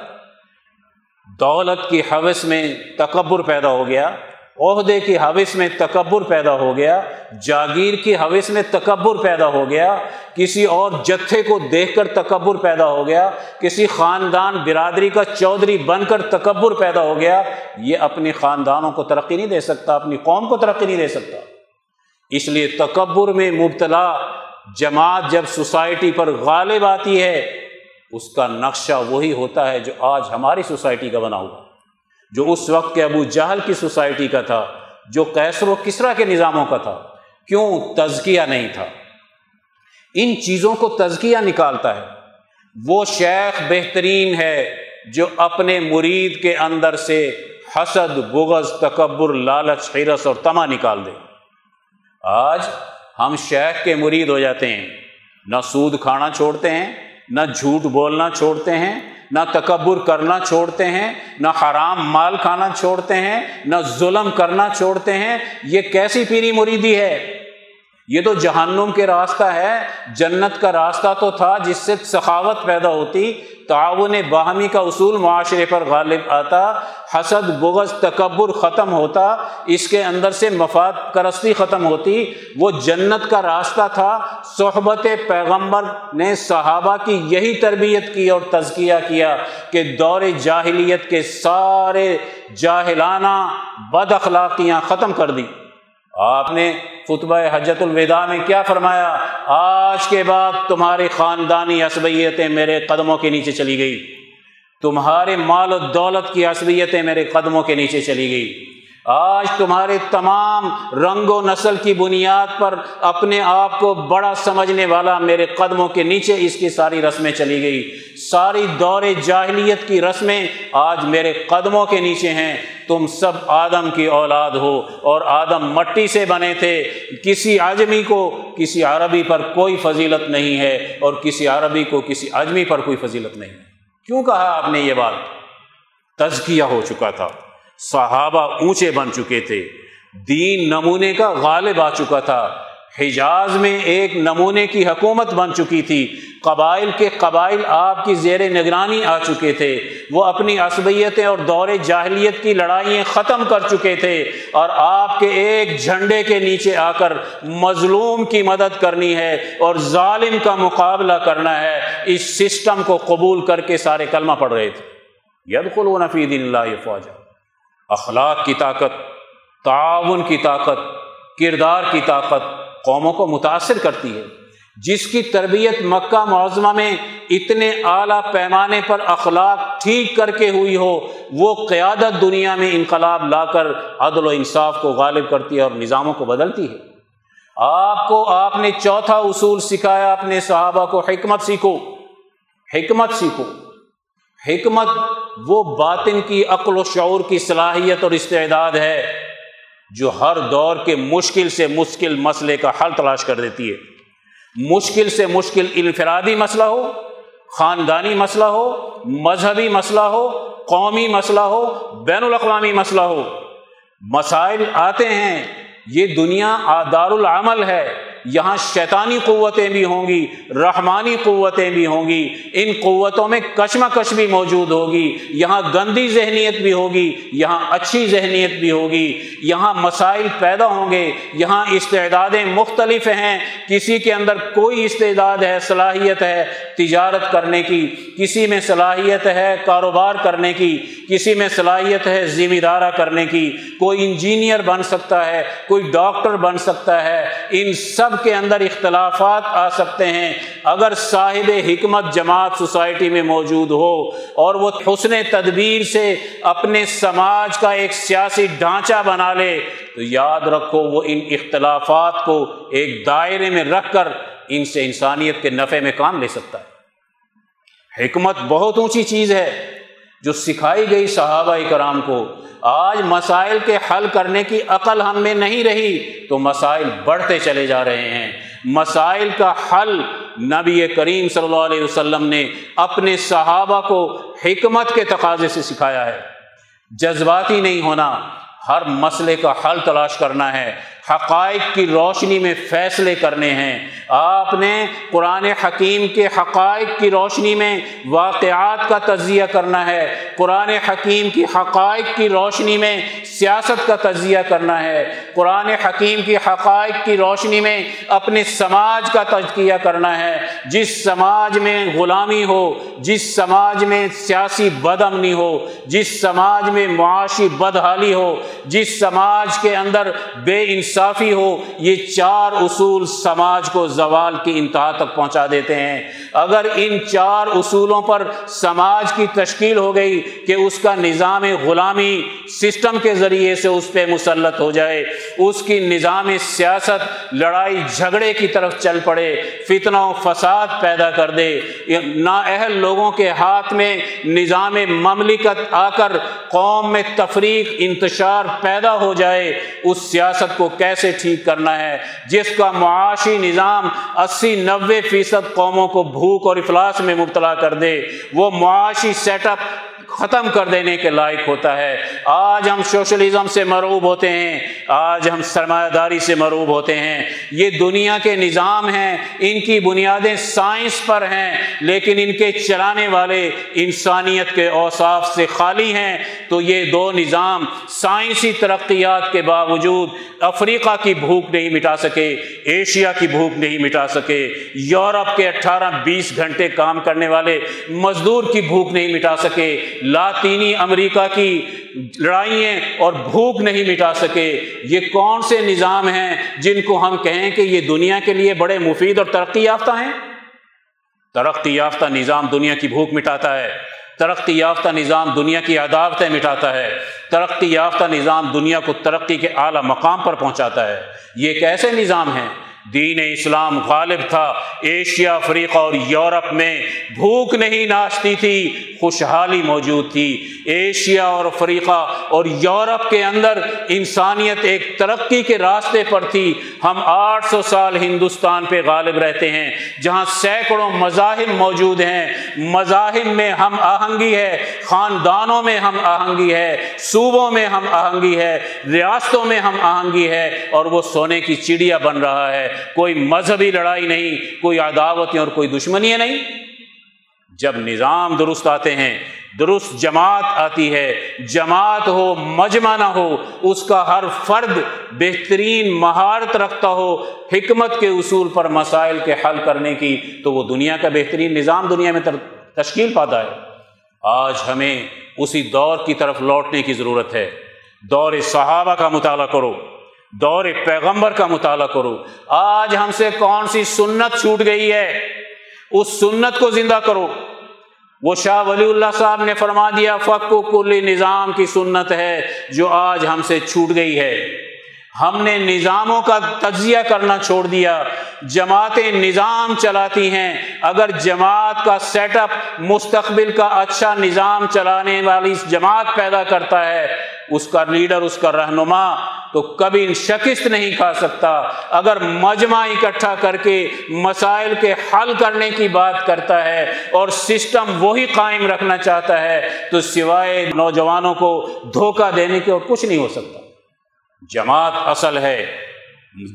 دولت کی حوث میں تکبر پیدا ہو گیا۔ عہدے کی حوث میں تکبر پیدا ہو گیا، جاگیر کی حوث میں تکبر پیدا ہو گیا، کسی اور جتھے کو دیکھ کر تکبر پیدا ہو گیا، کسی خاندان برادری کا چودھری بن کر تکبر پیدا ہو گیا، یہ اپنے خاندانوں کو ترقی نہیں دے سکتا، اپنی قوم کو ترقی نہیں دے سکتا۔ اس لیے تکبر میں مبتلا جماعت جب سوسائٹی پر غالب آتی ہے، اس کا نقشہ وہی ہوتا ہے جو آج ہماری سوسائٹی کا بنا ہوا۔ جو اس وقت کے ابو جہل کی سوسائٹی کا تھا، جو کیسر و کسرا کے نظاموں کا تھا، کیوں تزکیہ نہیں تھا؟ ان چیزوں کو تزکیہ نکالتا ہے۔ وہ شیخ بہترین ہے جو اپنے مرید کے اندر سے حسد، بغض، تکبر، لالچ حیرس اور تما نکال دے۔ آج ہم شیخ کے مرید ہو جاتے ہیں۔ نہ سود کھانا چھوڑتے ہیں، نہ جھوٹ بولنا چھوڑتے ہیں نہ تکبر کرنا چھوڑتے ہیں، نہ حرام مال کھانا چھوڑتے ہیں، نہ ظلم کرنا چھوڑتے ہیں۔ یہ کیسی پیری مریدی ہے؟ یہ تو جہنم کے راستہ ہے، جنت کا راستہ تو تھا جس سے سخاوت پیدا ہوتی۔ تعاون باہمی کا اصول معاشرے پر غالب آتا، حسد، بغض، تکبر ختم ہوتا، اس کے اندر سے مفاد کرستی ختم ہوتی، وہ جنت کا راستہ تھا، صحبت پیغمبر نے صحابہ کی یہی تربیت کی اور تزکیہ کیا کہ دور جاہلیت کے سارے جاہلانہ بد اخلاقیاں ختم کر دی آپ نے خطبہ حجت الوداع میں کیا فرمایا؟ آج کے بعد تمہاری خاندانی عصبیتیں میرے قدموں کے نیچے چلی گئی۔ تمہارے مال و دولت کی عصبیتیں میرے قدموں کے نیچے چلی گئی۔ آج تمہارے تمام رنگ و نسل کی بنیاد پر اپنے آپ کو بڑا سمجھنے والا میرے قدموں کے نیچے اس کی ساری رسمیں چلی گئی۔ ساری دور جاہلیت کی رسمیں آج میرے قدموں کے نیچے ہیں۔ تم سب آدم کی اولاد ہو اور آدم مٹی سے بنے تھے۔ کسی آجمی کو کسی عربی پر کوئی فضیلت نہیں ہے اور کسی عربی کو کسی آجمی پر کوئی فضیلت نہیں ہے۔ کیوں کہا آپ نے یہ بات؟ تزکیہ ہو چکا تھا۔ صحابہ اونچے بن چکے تھے۔ دین نمونے کا غالب آ چکا تھا۔ حجاز میں ایک نمونے کی حکومت بن چکی تھی۔ قبائل کے قبائل آپ کی زیر نگرانی آ چکے تھے۔ وہ اپنی عصبیتیں اور دور جاہلیت کی لڑائیاں ختم کر چکے تھے۔ اور آپ کے ایک جھنڈے کے نیچے آ کر مظلوم کی مدد کرنی ہے اور ظالم کا مقابلہ کرنا ہے۔ اس سسٹم کو قبول کر کے سارے کلمہ پڑھ رہے تھے۔ ید قلو نفی دن اللہ فوجہ اخلاق کی طاقت، تعاون کی طاقت، کردار کی طاقت قوموں کو متاثر کرتی ہے۔ جس کی تربیت مکہ معظمہ میں اتنے اعلیٰ پیمانے پر اخلاق ٹھیک کر کے ہوئی ہو، وہ قیادت دنیا میں انقلاب لا کر عدل و انصاف کو غالب کرتی ہے اور نظاموں کو بدلتی ہے۔ آپ کو، آپ نے چوتھا اصول سکھایا، اپنے صحابہ کو حکمت سیکھو۔ حکمت سیکھو۔ حکمت، وہ باطن کی عقل و شعور کی صلاحیت اور استعداد ہے جو ہر دور کے مشکل سے مشکل مسئلے کا حل تلاش کر دیتی ہے۔ مشکل سے مشکل انفرادی مسئلہ ہو، خاندانی مسئلہ ہو، مذہبی مسئلہ ہو، قومی مسئلہ ہو، بین الاقوامی مسئلہ ہو۔ مسائل آتے ہیں، یہ دنیا دار العمل ہے۔ یہاں شیطانی قوتیں بھی ہوں گی، رحمانی قوتیں بھی ہوں گی، ان قوتوں میں کشمکش بھی موجود ہوگی، یہاں گندی ذہنیت بھی ہوگی، یہاں اچھی ذہنیت بھی ہوگی، یہاں مسائل پیدا ہوں گے، یہاں استعدادیں مختلف ہیں، کسی کے اندر کوئی استعداد ہے، صلاحیت ہے تجارت کرنے کی، کسی میں صلاحیت ہے کاروبار کرنے کی، کسی میں صلاحیت ہے ذمہ دارہ کرنے کی، کوئی انجینئر بن سکتا ہے، کوئی ڈاکٹر بن سکتا ہے، ان سب کے اندر اختلافات آ سکتے ہیں۔ اگر صاحب حکمت جماعت سوسائٹی میں موجود ہو اور وہ حسن تدبیر سے اپنے سماج کا ایک سیاسی ڈھانچہ بنا لے، تو یاد رکھو وہ ان اختلافات کو ایک دائرے میں رکھ کر ان سے انسانیت کے نفع میں کام لے سکتا ہے۔ حکمت بہت اونچی چیز ہے۔ جو سکھائی گئی صحابہ کرام کو، آج مسائل کے حل کرنے کی عقل ہم میں نہیں رہی، تو مسائل بڑھتے چلے جا رہے ہیں۔ مسائل کا حل نبی کریم صلی اللہ علیہ وسلم نے اپنے صحابہ کو حکمت کے تقاضے سے سکھایا ہے۔ جذباتی نہیں ہونا، ہر مسئلے کا حل تلاش کرنا ہے۔ حقائق کی روشنی میں فیصلے کرنے ہیں۔ آپ نے قرآن حکیم کے حقائق کی روشنی میں واقعات کا تجزیہ کرنا ہے۔ قرآن حکیم کی حقائق کی روشنی میں سیاست کا تجزیہ کرنا ہے۔ قرآن حکیم کی حقائق کی روشنی میں اپنے سماج کا تجزیہ کرنا ہے۔ جس سماج میں غلامی ہو، جس سماج میں سیاسی بد امنی ہو، جس سماج میں معاشی بدحالی ہو، جس سماج کے اندر بے انصاف انصافی ہو، یہ چار اصول سماج کو زوال کی انتہا تک پہنچا دیتے ہیں۔ اگر ان چار اصولوں پر سماج کی تشکیل ہو گئی کہ اس کا نظام غلامی سسٹم کے ذریعے سے اس پہ مسلط ہو جائے، اس کی نظام سیاست لڑائی جھگڑے کی طرف چل پڑے، فتنہ و فساد پیدا کر دے۔ نااہل لوگوں کے ہاتھ میں نظام مملکت آ کر قوم میں تفریق، انتشار پیدا ہو جائے، اس سیاست کو کیسے ٹھیک کرنا ہے، جس کا معاشی نظام اسی نوے فیصد قوموں کو بھوک اور افلاس میں مبتلا کر دے، وہ معاشی سیٹ اپ ختم کر دینے کے لائق ہوتا ہے۔ آج ہم سوشلزم سے مروب ہوتے ہیں۔ آج ہم سرمایہ داری سے مروب ہوتے ہیں۔ یہ دنیا کے نظام ہیں۔ ان کی بنیادیں سائنس پر ہیں۔ لیکن ان کے چلانے والے انسانیت کے اوصاف سے خالی ہیں۔ تو یہ دو نظام سائنسی ترقیات کے باوجود افریقہ کی بھوک نہیں مٹا سکے، ایشیا کی بھوک نہیں مٹا سکے۔ یورپ کے اٹھارہ بیس گھنٹے کام کرنے والے مزدور کی بھوک نہیں مٹا سکے۔ لاطینی امریکہ کی لڑائیاں اور بھوک نہیں مٹا سکے۔ یہ کون سے نظام ہیں جن کو ہم کہیں کہ یہ دنیا کے لیے بڑے مفید اور ترقی یافتہ ہیں؟ ترقی یافتہ نظام دنیا کی بھوک مٹاتا ہے۔ ترقی یافتہ نظام دنیا کی عداوتیں مٹاتا ہے۔ ترقی یافتہ نظام دنیا کو ترقی کے اعلیٰ مقام پر پہنچاتا ہے۔ یہ ایک ایسے نظام ہیں؟ دین اسلام غالب تھا۔ ایشیا، افریقہ اور یورپ میں بھوک نہیں ناشتی تھی، خوشحالی موجود تھی۔ ایشیا اور افریقہ اور یورپ کے اندر انسانیت ایک ترقی کے راستے پر تھی۔ ہم آٹھ سو سال ہندوستان پہ غالب رہتے ہیں، جہاں سینکڑوں مذاہب موجود ہیں۔ مذاہب میں ہم آہنگی ہے، خاندانوں میں ہم آہنگی ہے، صوبوں میں ہم آہنگی ہے، ریاستوں میں ہم آہنگی ہے اور وہ سونے کی چڑیا بن رہا ہے۔ کوئی مذہبی لڑائی نہیں، کوئی عداوتیں اور کوئی دشمنیاں نہیں۔ جب نظام درست آتے ہیں، درست جماعت آتی ہے، جماعت ہو، مجمع نہ ہو، اس کا ہر فرد بہترین مہارت رکھتا ہو، حکمت کے اصول پر مسائل کے حل کرنے کی، تو وہ دنیا کا بہترین نظام دنیا میں تشکیل پاتا ہے آج ہمیں اسی دور کی طرف لوٹنے کی ضرورت ہے۔ دور صحابہ کا مطالعہ کرو۔ دور پیغمبر کا مطالعہ کرو۔ آج ہم سے کون سی سنت چھوٹ گئی ہے؟ اس سنت کو زندہ کرو۔ وہ شاہ ولی اللہ صاحب نے فرما دیا فق و کلی نظام کی سنت ہے جو آج ہم سے چھوٹ گئی ہے۔ ہم نے نظاموں کا تجزیہ کرنا چھوڑ دیا۔ جماعتیں نظام چلاتی ہیں۔ اگر جماعت کا سیٹ اپ مستقبل کا اچھا نظام چلانے والی جماعت پیدا کرتا ہے، اس کا لیڈر اس کا رہنما تو کبھی شکست نہیں کھا سکتا۔ اگر مجمع اکٹھا کر کے مسائل کے حل کرنے کی بات کرتا ہے اور سسٹم وہی قائم رکھنا چاہتا ہے تو سوائے نوجوانوں کو دھوکہ دینے کے اور کچھ نہیں ہو سکتا۔ جماعت اصل ہے،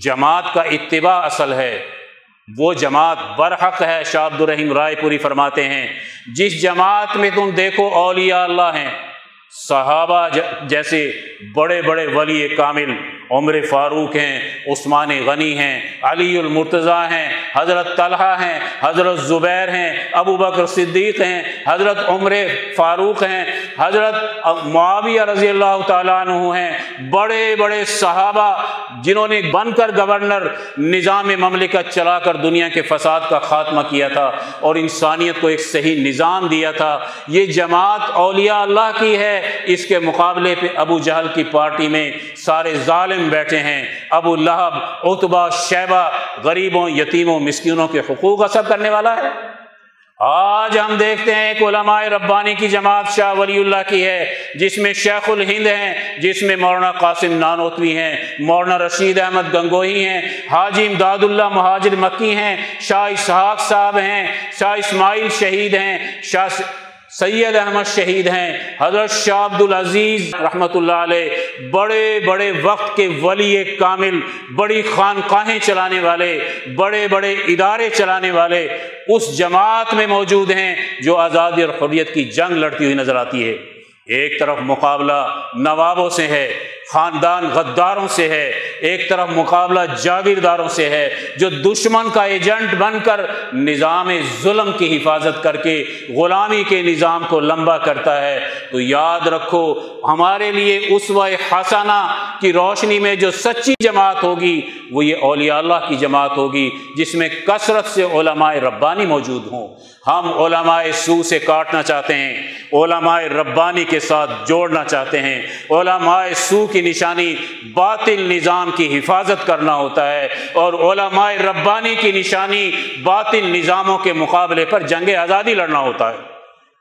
جماعت کا اتباع اصل ہے۔ وہ جماعت برحق ہے، شاہ عبد الرحیم رائے پوری فرماتے ہیں۔ جس جماعت میں تم دیکھو اولیاء اللہ ہیں، صحابہ جیسے بڑے بڑے ولی کامل عمر فاروق ہیں، عثمان غنی ہیں، علی المرتضیٰ ہیں، حضرت طلحہ ہیں، حضرت زبیر ہیں، ابو بکر صدیق ہیں، حضرت عمر فاروق ہیں۔ حضرت معاویہ رضی اللہ تعالیٰ عنہ ہیں، بڑے بڑے صحابہ جنہوں نے بن کر گورنر نظام مملکت چلا کر دنیا کے فساد کا خاتمہ کیا تھا اور انسانیت کو ایک صحیح نظام دیا تھا۔ یہ جماعت اولیاء اللہ کی ہے۔ اس کے مقابلے پہ ابو جہل کی پارٹی میں سارے ظالم بیٹھے ہیں۔ ابو لہب اتبا شیبہ، غریبوں، یتیموں، مسکینوں کے حقوق اثر کرنے والا ہے۔ آج ہم دیکھتے ہیں ایک علماء ربانی کی جماعت شاہ ولی اللہ کی ہے، جس میں شیخ الہند ہیں، جس میں مولانا قاسم نانوتوی ہیں، مولانا رشید احمد گنگوہی ہیں، حاجی امداد اللہ مہاجر مکی ہیں، شاہ اسحاق صاحب ہیں، شاہ اسماعیل شہید ہیں، شاہ سید احمد شہید ہیں، حضرت شاہ عبد العزیز رحمۃ اللہ علیہ، بڑے بڑے وقت کے ولی کامل، بڑی خانقاہیں چلانے والے، بڑے بڑے ادارے چلانے والے اس جماعت میں موجود ہیں جو آزادی اور حریت کی جنگ لڑتی ہوئی نظر آتی ہے۔ ایک طرف مقابلہ نوابوں سے ہے خاندان غداروں سے ہے، ایک طرف مقابلہ جاگیرداروں سے ہے، جو دشمن کا ایجنٹ بن کر نظام ظلم کی حفاظت کر کے غلامی کے نظام کو لمبا کرتا ہے۔ تو یاد رکھو، ہمارے لیے اس و حسانہ کی روشنی میں جو سچی جماعت ہوگی، وہ یہ اولیاء اللہ کی جماعت ہوگی، جس میں کثرت سے علماء ربانی موجود ہوں۔ ہم علماء سو سے کاٹنا چاہتے ہیں۔ علماء ربانی کے ساتھ جوڑنا چاہتے ہیں۔ علماء سو کی نشانی، باطل نظام کی حفاظت کرنا ہوتا ہے۔ اور علماء ربانی کی نشانی باطل نظاموں کے مقابلے پر جنگ آزادی لڑنا ہوتا ہے۔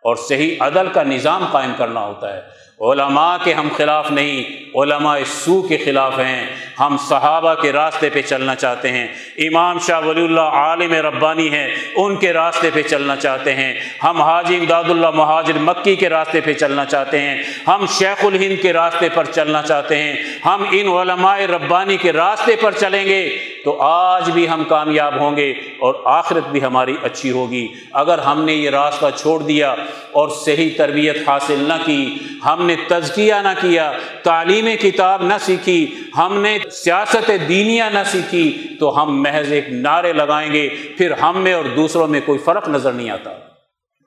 اور صحیح عدل کا نظام قائم کرنا ہوتا ہے۔ علماء کے ہم خلاف نہیں، علماء سو کے خلاف ہیں۔ ہم صحابہ کے راستے پہ چلنا چاہتے ہیں۔ امام شاہ ولی اللہ عالم ربانی ہیں، ان کے راستے پہ چلنا چاہتے ہیں۔ ہم حاجی امداد اللہ مہاجر مکی کے راستے پہ چلنا چاہتے ہیں۔ ہم شیخ الہند کے راستے پر چلنا چاہتے ہیں۔ ہم ان علماء ربانی کے راستے پر چلیں گے تو آج بھی ہم کامیاب ہوں گے اور آخرت بھی ہماری اچھی ہوگی۔ اگر ہم نے یہ راستہ چھوڑ دیا اور صحیح تربیت حاصل نہ کی، ہم نے تزکیہ نہ کیا، تعلیم کتاب نہ سیکھی، ہم نے سیاست دینیا نہ سیکھی تو ہم محض ایک نعرے لگائیں گے، پھر ہم میں اور دوسروں میں کوئی فرق نظر نہیں آتا۔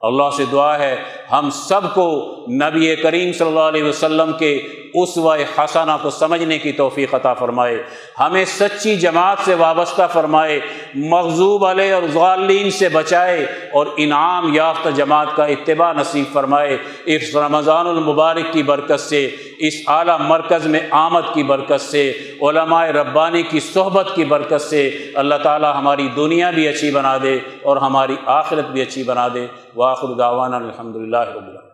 اللہ سے دعا ہے، ہم سب کو نبی کریم صلی اللہ علیہ وسلم کے اس و حسانہ کو سمجھنے کی توفیق عطا فرمائے۔ ہمیں سچی جماعت سے وابستہ فرمائے مغزوب علیہ اور غالین سے بچائے اور انعام یافتہ جماعت کا اتباع نصیب فرمائے۔ اس رمضان المبارک کی برکت سے، اس اعلیٰ مرکز میں آمد کی برکت سے، علماء ربانی کی صحبت کی برکت سے۔ اللہ تعالی ہماری دنیا بھی اچھی بنا دے اور ہماری آخرت بھی اچھی بنا دے۔ واخر داوانہ الحمد للہ رب